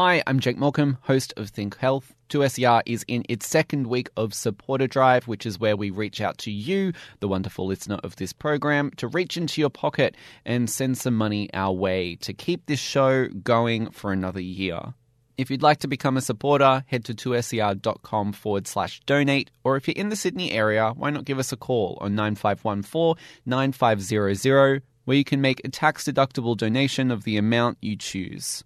Hi, I'm Jake Malcolm, host of Think Health. 2SER is in its second week of supporter drive, which is where we reach out to you, the wonderful listener of this program, to reach into your pocket and send some money our way to keep this show going for another year. If you'd like to become a supporter, head to 2ser.com forward slash donate, or if you're in the Sydney area, why not give us a call on 9514 9500, where you can make a tax deductible donation of the amount you choose.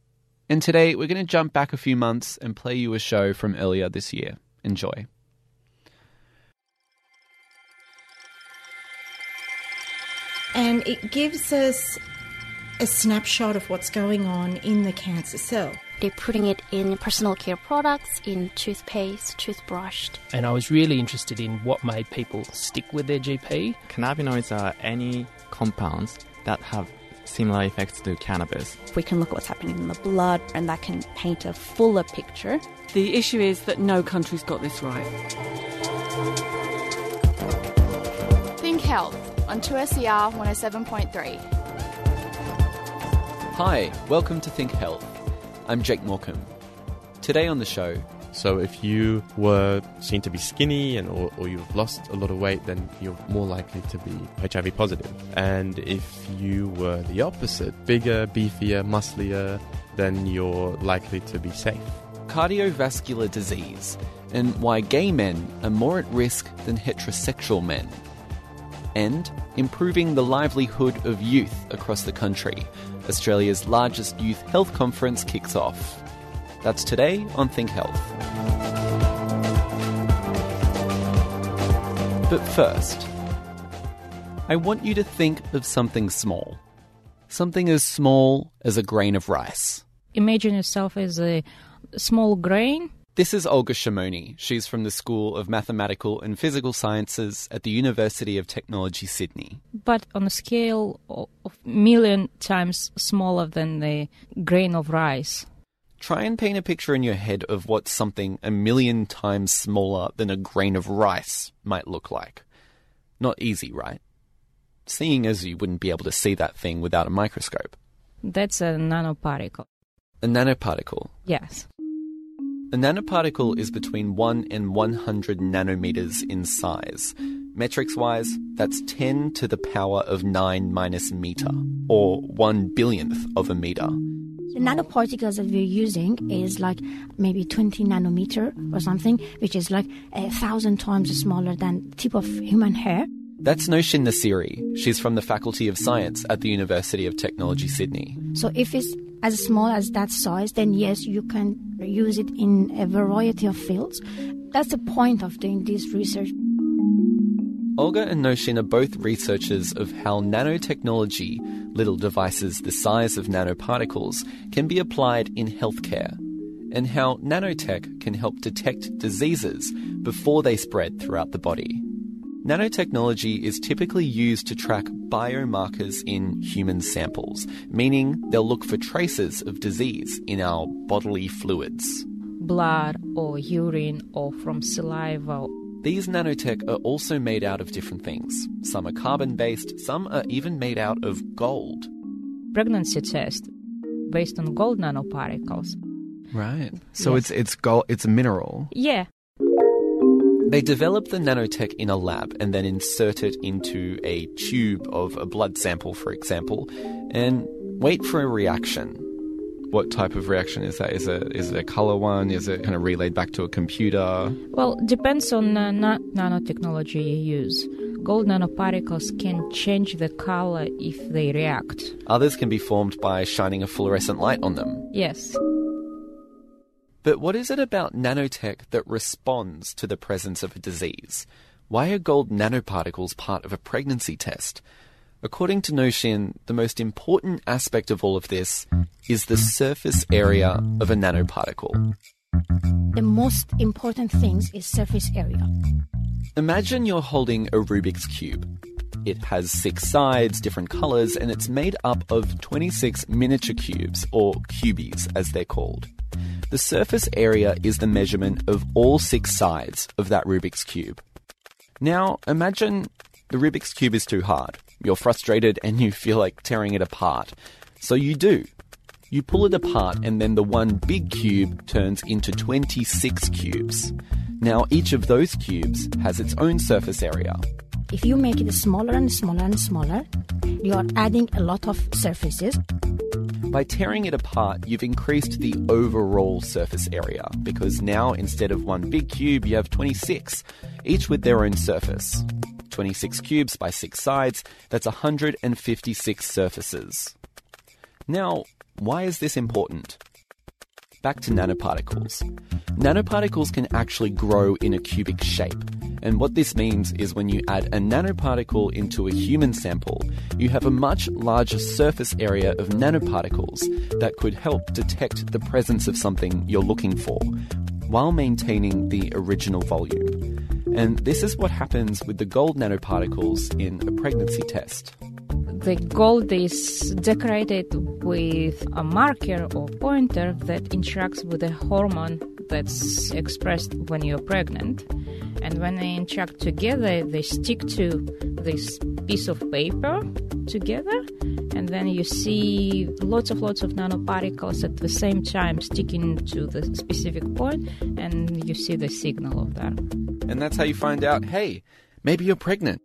And today we're going to jump back a few months and play you a show from earlier this year. Enjoy. And it gives us a snapshot of what's going on in the cancer cell. They're putting it in personal care products, in toothpaste, toothbrush. And I was really interested in what made people stick with their GP. Cannabinoids are any compounds that have similar effects to cannabis. We can look at what's happening in the blood, and that can paint a fuller picture. The issue is that no country's got this right. Think Health on 2SER 107.3. Hi, welcome to Think Health. I'm Jake Morecambe. Today on the show, So if you were seen to be skinny and or, or you've lost a lot of weight, then you're more likely to be HIV positive. And if you were the opposite, bigger, beefier, musclier, then you're likely to be safe. cardiovascular disease and why gay men are more at risk than heterosexual men. And improving the livelihood of youth across the country. Australia's largest youth health conference kicks off. That's today on Think Health. But first, I want you to think of something small. Something as small as a grain of rice. Imagine yourself as a small grain. This is Olga Shimoni. She's from the School of Mathematical and Physical Sciences at the University of Technology, Sydney. but on a scale of million times smaller than the grain of rice. Try and paint a picture in your head of what something a million times smaller than a grain of rice might look like. Not easy, right? Seeing as you wouldn't be able to see that thing without a microscope. That's a nanoparticle. A nanoparticle. Yes. A nanoparticle is between 1 and 100 nanometers in size. Metrics wise, that's 10 to the power of 9 minus meter, or 1 billionth of a meter. The nanoparticles that we're using is like maybe 20 nanometer or something, which is like a thousand times smaller than tip of human hair. That's Noshin Nasiri. She's from the Faculty of Science at the University of Technology, Sydney. So if it's as small as that size, then yes, you can use it in a variety of fields. That's the point of doing this research. Olga and Noshin are both researchers of how nanotechnology, little devices the size of nanoparticles, can be applied in healthcare, and how nanotech can help detect diseases before they spread throughout the body. Nanotechnology is typically used to track biomarkers in human samples, meaning they'll look for traces of disease in our bodily fluids. Blood or urine or from saliva. These nanotech are also made out of different things. Some are carbon based, some are even made out of gold. Pregnancy test based on gold nanoparticles. Right. So Yes. it's it's gold it's a mineral. Yeah. They develop the nanotech in a lab and then insert it into a tube of a blood sample, for example, and wait for a reaction. What type of reaction is that? Is it is it a color one? Is it kind of relayed back to a computer? Well, depends on uh, na- nanotechnology you use. Gold nanoparticles can change the color if they react. Others can be formed by shining a fluorescent light on them. Yes. But what is it about nanotech that responds to the presence of a disease? Why are gold nanoparticles part of a pregnancy test? According to Noshin, the most important aspect of all of this is the surface area of a nanoparticle. The most important thing is surface area. Imagine you're holding a Rubik's Cube. It has six sides, different colors, and it's made up of 26 miniature cubes, or cubies as they're called. The surface area is the measurement of all six sides of that Rubik's Cube. Now, imagine the Rubik's Cube is too hard. You're frustrated and you feel like tearing it apart. So you do. You pull it apart, and then the one big cube turns into 26 cubes. Now, each of those cubes has its own surface area. If you make it smaller and smaller and smaller, you are adding a lot of surfaces. By tearing it apart, you've increased the overall surface area because now instead of one big cube, you have 26, each with their own surface. 26 cubes by 6 sides, that's 156 surfaces. Now, why is this important? Back to nanoparticles. Nanoparticles can actually grow in a cubic shape. And what this means is when you add a nanoparticle into a human sample, you have a much larger surface area of nanoparticles that could help detect the presence of something you're looking for, while maintaining the original volume. And this is what happens with the gold nanoparticles in a pregnancy test. The gold is decorated with a marker or pointer that interacts with a hormone that's expressed when you're pregnant. And when they interact together, they stick to this piece of paper together, and then you see lots of lots of nanoparticles at the same time sticking to the specific point, and you see the signal of that. And that's how you find out hey, maybe you're pregnant.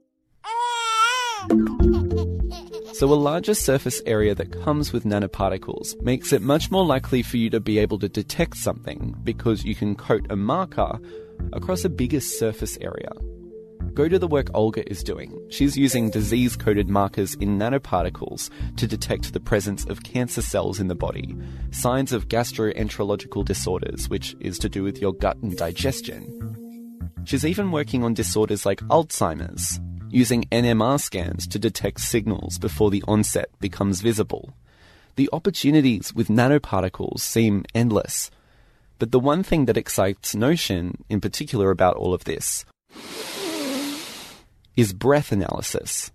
So, a larger surface area that comes with nanoparticles makes it much more likely for you to be able to detect something because you can coat a marker across a bigger surface area. Go to the work Olga is doing. She's using disease coded markers in nanoparticles to detect the presence of cancer cells in the body, signs of gastroenterological disorders, which is to do with your gut and digestion. She's even working on disorders like Alzheimer's, using NMR scans to detect signals before the onset becomes visible. The opportunities with nanoparticles seem endless. But the one thing that excites Noshin, in particular, about all of this is breath analysis.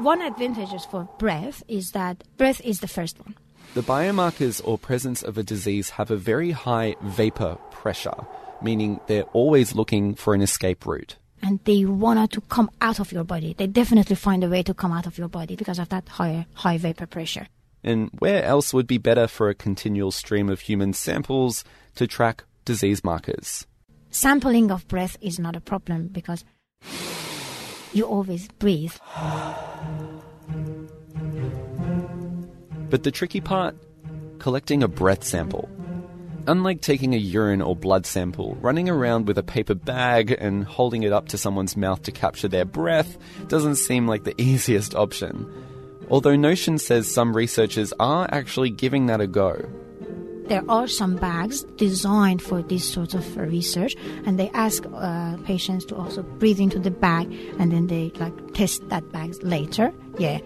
One advantage for breath is that breath is the first one. The biomarkers or presence of a disease have a very high vapor pressure, meaning they're always looking for an escape route and they want to come out of your body. They definitely find a way to come out of your body because of that higher high vapor pressure. And where else would be better for a continual stream of human samples to track disease markers? Sampling of breath is not a problem because you always breathe. But the tricky part collecting a breath sample. Unlike taking a urine or blood sample, running around with a paper bag and holding it up to someone's mouth to capture their breath doesn't seem like the easiest option. Although Noshin says some researchers are actually giving that a go. There are some bags designed for this sort of research, and they ask uh, patients to also breathe into the bag, and then they like test that bag later. Yeah.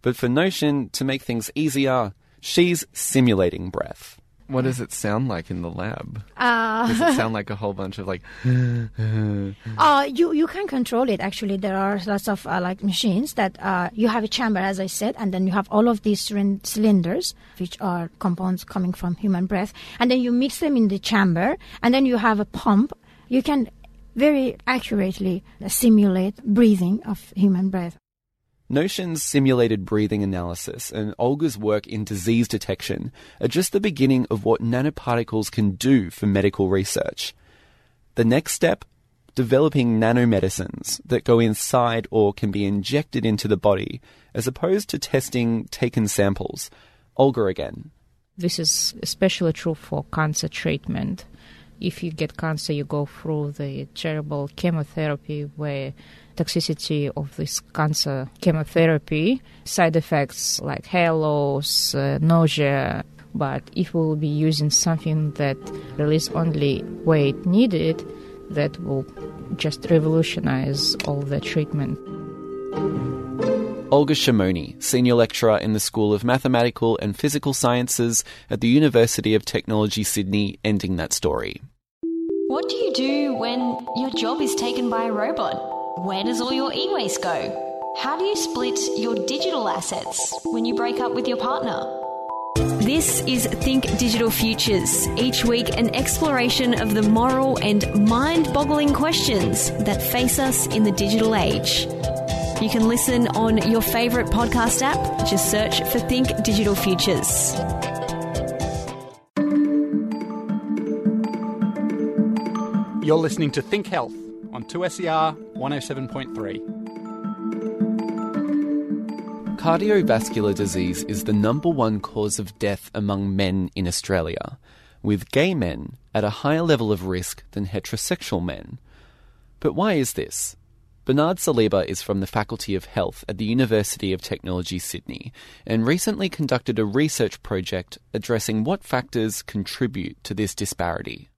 But for Noshin, to make things easier, She's simulating breath. What does it sound like in the lab? Uh, does it sound like a whole bunch of like? uh, you you can control it. Actually, there are lots of uh, like machines that uh, you have a chamber, as I said, and then you have all of these cylinders, which are compounds coming from human breath, and then you mix them in the chamber, and then you have a pump. You can very accurately simulate breathing of human breath. Noshin's simulated breathing analysis and Olga's work in disease detection are just the beginning of what nanoparticles can do for medical research. The next step? Developing nanomedicines that go inside or can be injected into the body, as opposed to testing taken samples. Olga again. This is especially true for cancer treatment. If you get cancer, you go through the terrible chemotherapy where toxicity of this cancer chemotherapy, side effects like hair loss, uh, nausea. But if we will be using something that release only weight needed, that will just revolutionize all the treatment. Olga Shimoni, Senior Lecturer in the School of Mathematical and Physical Sciences at the University of Technology Sydney, ending that story. What do you do when your job is taken by a robot? Where does all your e waste go? How do you split your digital assets when you break up with your partner? This is Think Digital Futures. Each week, an exploration of the moral and mind boggling questions that face us in the digital age. You can listen on your favourite podcast app. Just search for Think Digital Futures. You're listening to Think Health on 2SER 107.3. Cardiovascular disease is the number one cause of death among men in Australia, with gay men at a higher level of risk than heterosexual men. But why is this? Bernard Saliba is from the Faculty of Health at the University of Technology, Sydney, and recently conducted a research project addressing what factors contribute to this disparity.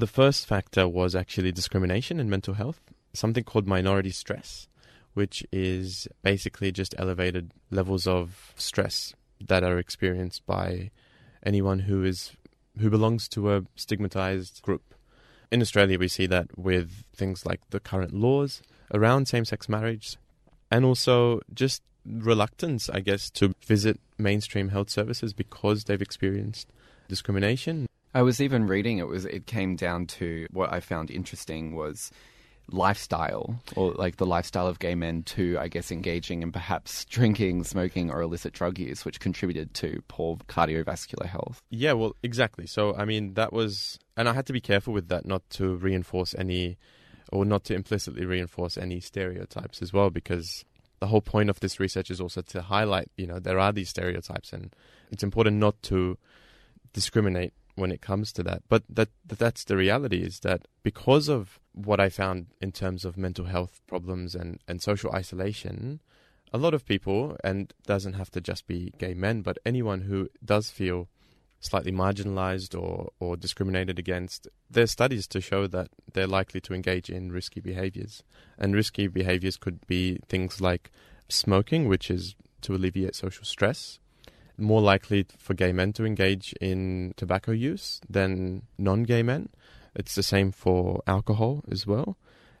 The first factor was actually discrimination in mental health, something called minority stress, which is basically just elevated levels of stress that are experienced by anyone who is who belongs to a stigmatized group. In Australia, we see that with things like the current laws around same sex marriage and also just reluctance, I guess, to visit mainstream health services because they've experienced discrimination. I was even reading it was it came down to what I found interesting was lifestyle or like the lifestyle of gay men to I guess engaging in perhaps drinking, smoking or illicit drug use which contributed to poor cardiovascular health. Yeah, well, exactly. So I mean that was and I had to be careful with that not to reinforce any or not to implicitly reinforce any stereotypes as well because the whole point of this research is also to highlight, you know, there are these stereotypes and it's important not to discriminate when it comes to that. But that, that that's the reality is that because of what I found in terms of mental health problems and, and social isolation, a lot of people, and doesn't have to just be gay men, but anyone who does feel slightly marginalized or, or discriminated against, there's studies to show that they're likely to engage in risky behaviors. And risky behaviors could be things like smoking, which is to alleviate social stress, more likely for gay men to engage in tobacco use than non gay men. It's the same for alcohol as well.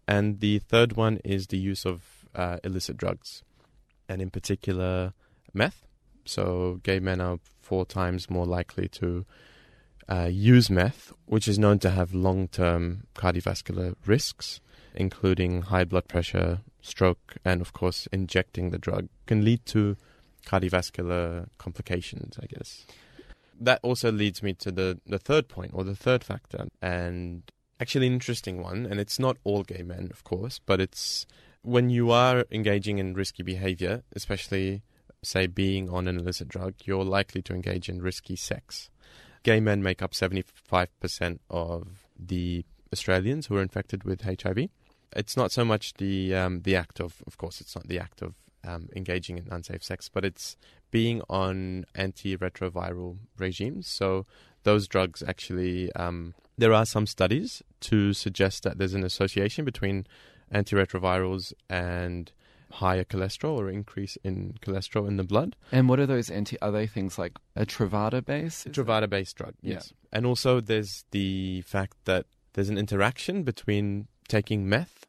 And the third one is the use of uh, illicit drugs, and in particular, meth. So, gay men are four times more likely to uh, use meth, which is known to have long term cardiovascular risks, including high blood pressure, stroke, and of course, injecting the drug can lead to cardiovascular complications, I guess. That also leads me to the, the third point, or the third factor, and actually an interesting one, and it's not all gay men, of course, but it's when you are engaging in risky behavior, especially, say, being on an illicit drug, you're likely to engage in risky sex. Gay men make up 75% of the Australians who are infected with HIV. It's not so much the um, the act of, of course, it's not the act of um, engaging in unsafe sex, but it's being on antiretroviral regimes. So those drugs actually, um, there are some studies to suggest that there's an association between antiretrovirals and higher cholesterol or increase in cholesterol in the blood. And what are those anti? Are they things like a Truvada base? Truvada based drug, yes. Yeah. And also there's the fact that there's an interaction between taking meth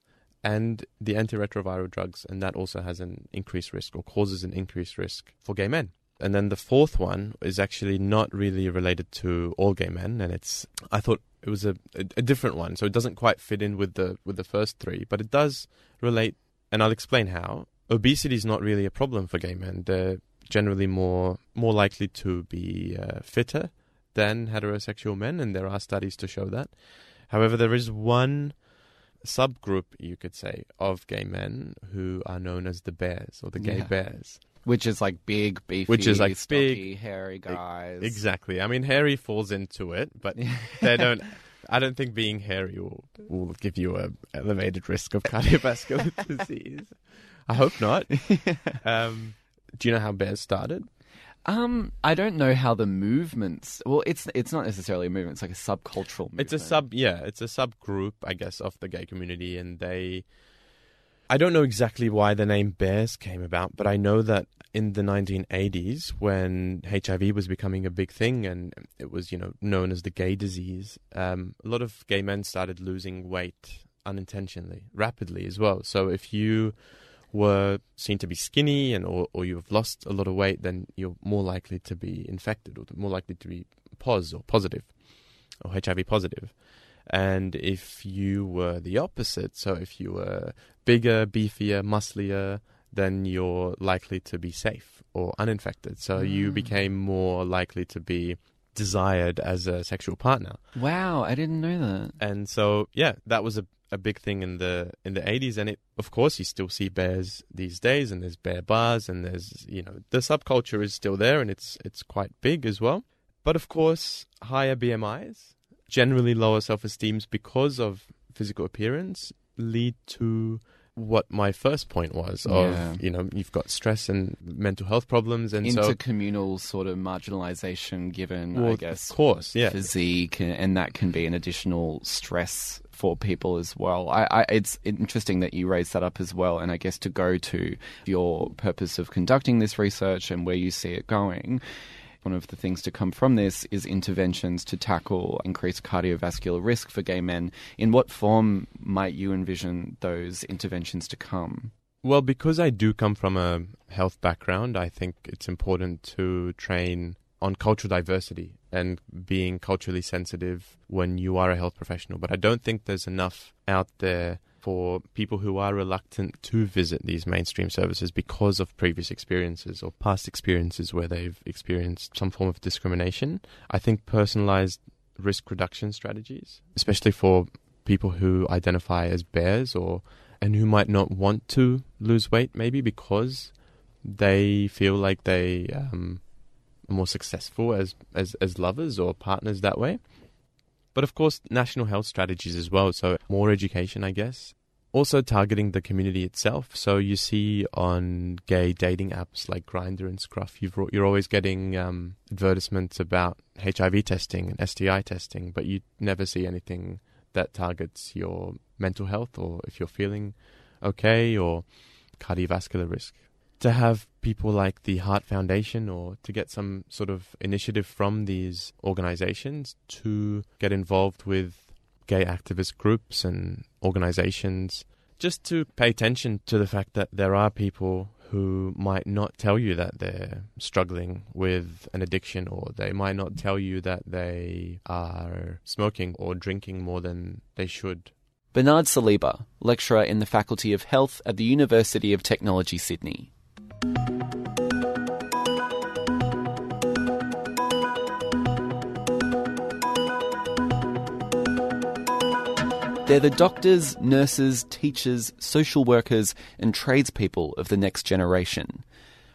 and the antiretroviral drugs, and that also has an increased risk or causes an increased risk for gay men. And then the fourth one is actually not really related to all gay men, and it's I thought it was a, a, a different one, so it doesn't quite fit in with the with the first three, but it does relate, and I'll explain how. Obesity is not really a problem for gay men; they're generally more more likely to be uh, fitter than heterosexual men, and there are studies to show that. However, there is one subgroup, you could say, of gay men who are known as the bears or the gay Yeah. bears. Which is like big, beefy, Which is like stocky, big, hairy guys. Exactly. I mean, hairy falls into it, but they don't. I don't think being hairy will, will give you a elevated risk of cardiovascular disease. I hope not. Um, do you know how bears started? Um, I don't know how the movements. Well, it's it's not necessarily a movement. It's like a subcultural movement. It's a sub, yeah, it's a subgroup, I guess, of the gay community, and they. I don't know exactly why the name Bears came about, but I know that in the 1980s, when HIV was becoming a big thing and it was, you know, known as the gay disease, um, a lot of gay men started losing weight unintentionally, rapidly as well. So if you were seen to be skinny and or, or you've lost a lot of weight, then you're more likely to be infected or more likely to be pos or positive or HIV positive. And if you were the opposite, so if you were bigger, beefier, musclier, then you're likely to be safe or uninfected. So you Mm. became more likely to be desired as a sexual partner. Wow, I didn't know that. And so yeah, that was a a big thing in the in the 80s and it of course you still see bears these days and there's bear bars and there's you know the subculture is still there and it's it's quite big as well but of course higher BMIs generally lower self-esteems because of physical appearance lead to what my first point was of Yeah. you know you've got stress and mental health problems and so Intercommunal sort of marginalization given, I guess. of course, yeah. Physique, and, and that can be an additional stress for people as well. I, I, it's interesting that you raised that up as well. And I guess to go to your purpose of conducting this research and where you see it going, one of the things to come from this is interventions to tackle increased cardiovascular risk for gay men. In what form might you envision those interventions to come? Well, because I do come from a health background, I think it's important to train on cultural diversity and being culturally sensitive when you are a health professional. But I don't think there's enough out there for people who are reluctant to visit these mainstream services because of previous experiences or past experiences where they've experienced some form of discrimination. I think personalized risk reduction strategies, especially for people who identify as bears or and who might not want to lose weight maybe because they feel like they um, more successful as, as as lovers or partners that way. But of course, national health strategies as well. So more education, I guess. Also targeting the community itself. So you see on gay dating apps like Grindr and Scruff, you've, you're always getting um, advertisements about HIV testing and STI testing, but you never see anything that targets your mental health or if you're feeling okay or cardiovascular risk. To have people like the Heart Foundation or to get some sort of initiative from these organizations to get involved with gay activist groups and organizations, just to pay attention to the fact that there are people who might not tell you that they're struggling with an addiction or they might not tell you that they are smoking or drinking more than they should. Bernard Saliba, lecturer in the Faculty of Health at the University of Technology, Sydney. They're the doctors, nurses, teachers, social workers, and tradespeople of the next generation.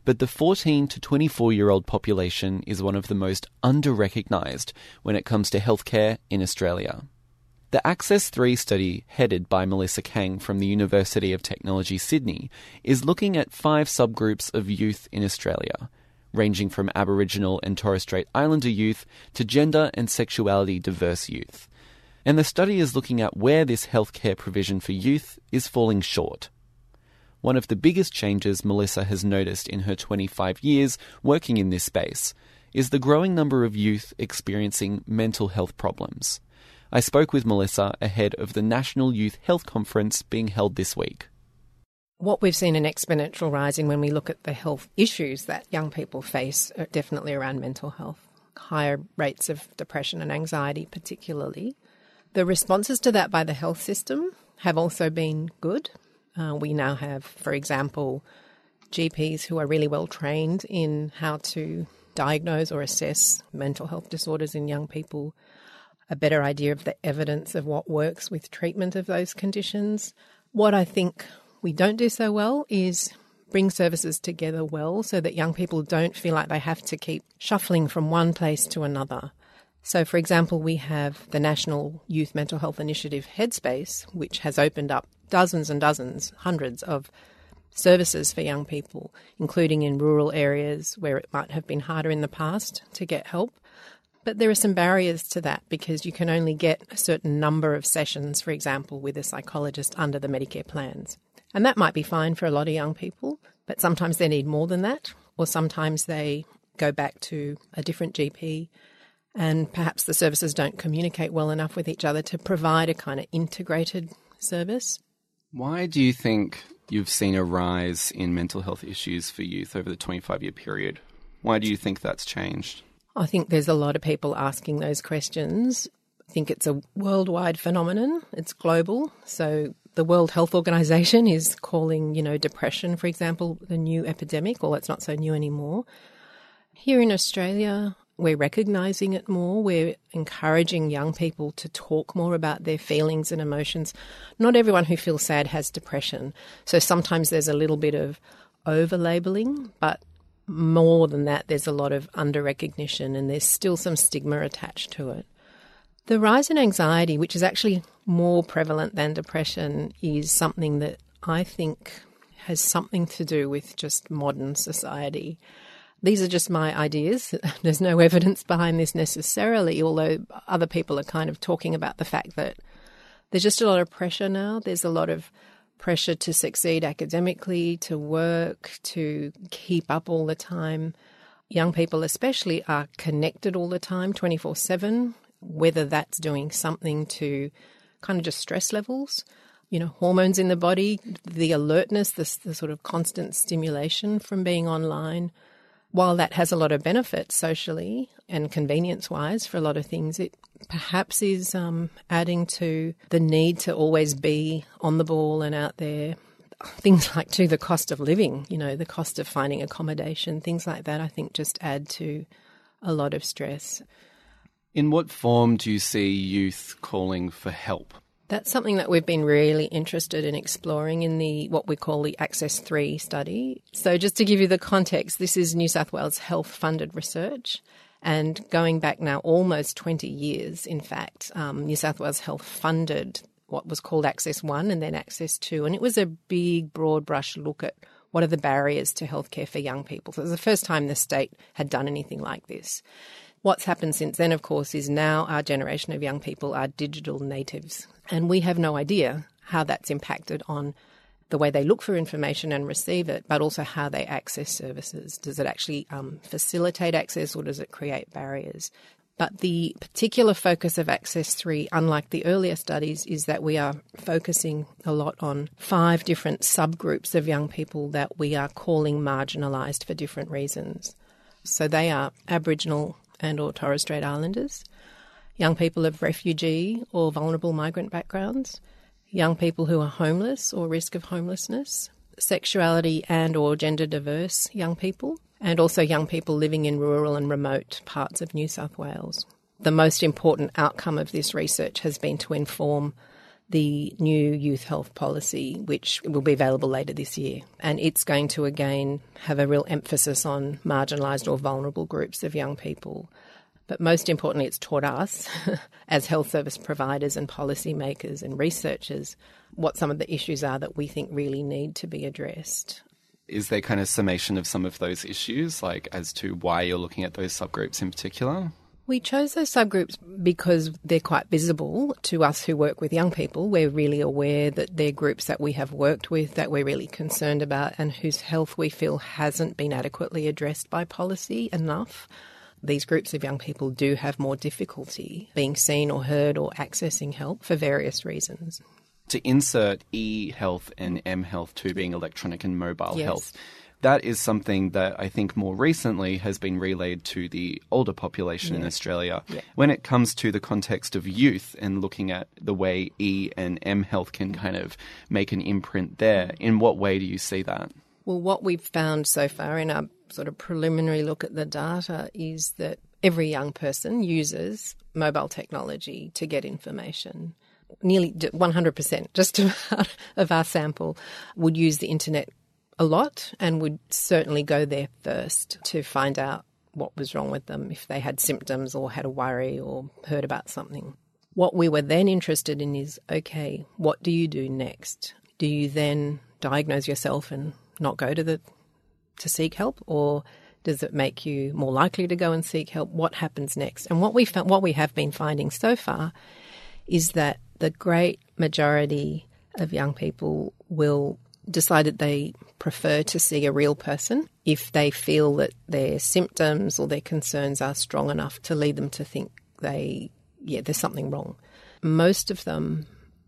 But the 14 to 24 year old population is one of the most under recognised when it comes to healthcare in Australia. The Access 3 study, headed by Melissa Kang from the University of Technology Sydney, is looking at five subgroups of youth in Australia, ranging from Aboriginal and Torres Strait Islander youth to gender and sexuality diverse youth. And the study is looking at where this healthcare provision for youth is falling short. One of the biggest changes Melissa has noticed in her 25 years working in this space is the growing number of youth experiencing mental health problems. I spoke with Melissa ahead of the National Youth Health Conference being held this week. What we've seen an exponential rising when we look at the health issues that young people face definitely around mental health, higher rates of depression and anxiety, particularly. The responses to that by the health system have also been good. Uh, we now have, for example, GPs who are really well trained in how to diagnose or assess mental health disorders in young people, a better idea of the evidence of what works with treatment of those conditions. What I think we don't do so well is bring services together well so that young people don't feel like they have to keep shuffling from one place to another. So, for example, we have the National Youth Mental Health Initiative Headspace, which has opened up dozens and dozens, hundreds of services for young people, including in rural areas where it might have been harder in the past to get help. But there are some barriers to that because you can only get a certain number of sessions, for example, with a psychologist under the Medicare plans. And that might be fine for a lot of young people, but sometimes they need more than that, or sometimes they go back to a different GP and perhaps the services don't communicate well enough with each other to provide a kind of integrated service. Why do you think you've seen a rise in mental health issues for youth over the 25 year period? Why do you think that's changed? I think there's a lot of people asking those questions. I think it's a worldwide phenomenon. It's global. So the World Health Organization is calling, you know, depression, for example, the new epidemic, or it's not so new anymore. Here in Australia, we're recognizing it more. We're encouraging young people to talk more about their feelings and emotions. Not everyone who feels sad has depression. So sometimes there's a little bit of over labeling, but more than that, there's a lot of under recognition and there's still some stigma attached to it. The rise in anxiety, which is actually more prevalent than depression, is something that I think has something to do with just modern society. These are just my ideas. There's no evidence behind this necessarily, although other people are kind of talking about the fact that there's just a lot of pressure now. There's a lot of pressure to succeed academically, to work, to keep up all the time. Young people, especially, are connected all the time, 24 7 whether that's doing something to kind of just stress levels, you know, hormones in the body, the alertness, the, the sort of constant stimulation from being online. While that has a lot of benefits socially and convenience wise for a lot of things, it perhaps is um, adding to the need to always be on the ball and out there. Things like, to the cost of living, you know, the cost of finding accommodation, things like that, I think just add to a lot of stress. In what form do you see youth calling for help? That's something that we've been really interested in exploring in the what we call the Access 3 study. So just to give you the context, this is New South Wales health funded research and going back now almost 20 years, in fact, um, New South Wales Health funded what was called Access 1 and then Access 2 and it was a big broad brush look at what are the barriers to healthcare for young people. So it was the first time the state had done anything like this. What's happened since then, of course, is now our generation of young people are digital natives, and we have no idea how that's impacted on the way they look for information and receive it, but also how they access services. Does it actually um, facilitate access or does it create barriers? But the particular focus of Access 3, unlike the earlier studies, is that we are focusing a lot on five different subgroups of young people that we are calling marginalised for different reasons. So they are Aboriginal and or Torres Strait Islanders, young people of refugee or vulnerable migrant backgrounds, young people who are homeless or risk of homelessness, sexuality and or gender diverse young people, and also young people living in rural and remote parts of New South Wales. The most important outcome of this research has been to inform the new youth health policy, which will be available later this year. And it's going to again have a real emphasis on marginalised or vulnerable groups of young people. But most importantly, it's taught us as health service providers and policymakers and researchers what some of the issues are that we think really need to be addressed. Is there kind of summation of some of those issues, like as to why you're looking at those subgroups in particular? We chose those subgroups because they're quite visible to us who work with young people. We're really aware that they're groups that we have worked with, that we're really concerned about, and whose health we feel hasn't been adequately addressed by policy enough. These groups of young people do have more difficulty being seen or heard or accessing help for various reasons. To insert e health and m health, to being electronic and mobile yes. health that is something that I think more recently has been relayed to the older population yeah. in Australia. Yeah. When it comes to the context of youth and looking at the way E and M health can mm-hmm. kind of make an imprint there, mm-hmm. in what way do you see that? Well, what we've found so far in our sort of preliminary look at the data is that every young person uses mobile technology to get information nearly 100%, just about of our sample, would use the internet a lot and would certainly go there first to find out what was wrong with them if they had symptoms or had a worry or heard about something. What we were then interested in is okay, what do you do next? Do you then diagnose yourself and not go to the to seek help or does it make you more likely to go and seek help? What happens next? And what we found, what we have been finding so far is that the great majority of young people will decide that they prefer to see a real person if they feel that their symptoms or their concerns are strong enough to lead them to think they, yeah, there's something wrong. Most of them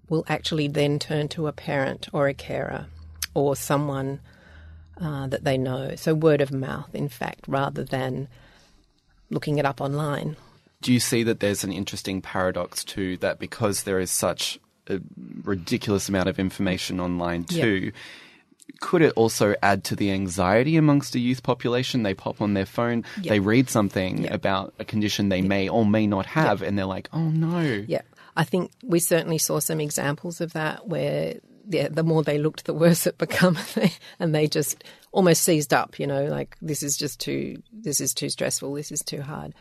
will actually then turn to a parent or a carer or someone uh, that they know. So, word of mouth, in fact, rather than looking it up online. Do you see that there's an interesting paradox to that because there is such a ridiculous amount of information online too? Could it also add to the anxiety amongst the youth population? They pop on their phone, Yeah. they read something about a condition they may or may not have, and they're like, oh no. Yeah, I think we certainly saw some examples of that where yeah, the more they looked, the worse it become, and they just almost seized up. You know, like this is just too, this is too stressful, this is too hard.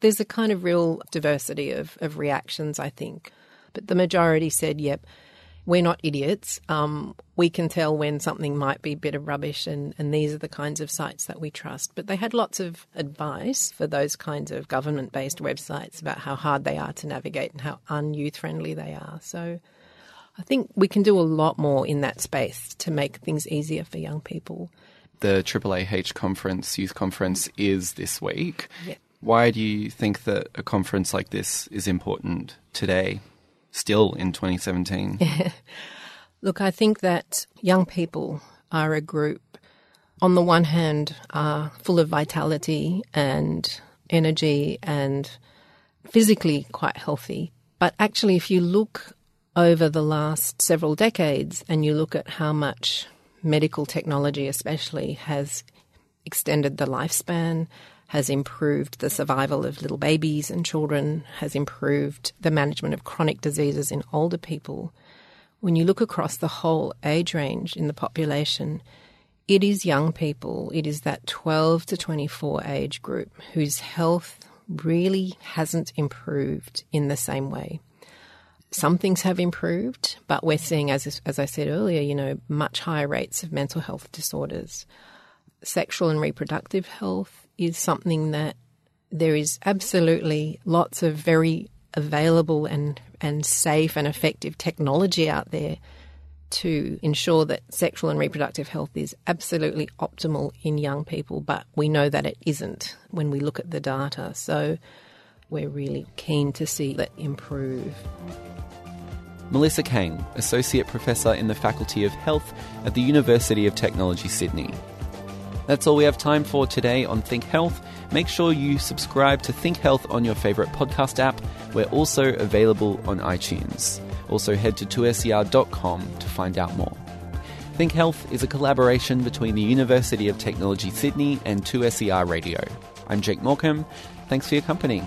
There's a kind of real diversity of, of reactions, I think, but the majority said, "Yep, we're not idiots. Um, we can tell when something might be a bit of rubbish, and, and these are the kinds of sites that we trust. But they had lots of advice for those kinds of government based websites about how hard they are to navigate and how un youth friendly they are. So I think we can do a lot more in that space to make things easier for young people. The AAAH conference, youth conference, is this week. Yeah. Why do you think that a conference like this is important today, still in 2017? Look, I think that young people are a group, on the one hand, are full of vitality and energy and physically quite healthy. But actually, if you look over the last several decades and you look at how much medical technology, especially, has extended the lifespan, has improved the survival of little babies and children, has improved the management of chronic diseases in older people. When you look across the whole age range in the population, it is young people, it is that 12 to 24 age group whose health really hasn't improved in the same way. Some things have improved, but we're seeing, as, as I said earlier, you know, much higher rates of mental health disorders. Sexual and reproductive health is something that there is absolutely lots of very available and, and safe and effective technology out there to ensure that sexual and reproductive health is absolutely optimal in young people, but we know that it isn't when we look at the data. So we're really keen to see that improve. Melissa Kang, Associate Professor in the Faculty of Health at the University of Technology, Sydney. That's all we have time for today on Think Health. Make sure you subscribe to Think Health on your favourite podcast app. We're also available on iTunes. Also, head to 2ser.com to find out more. Think Health is a collaboration between the University of Technology Sydney and 2SER Radio. I'm Jake Morecambe. Thanks for your company.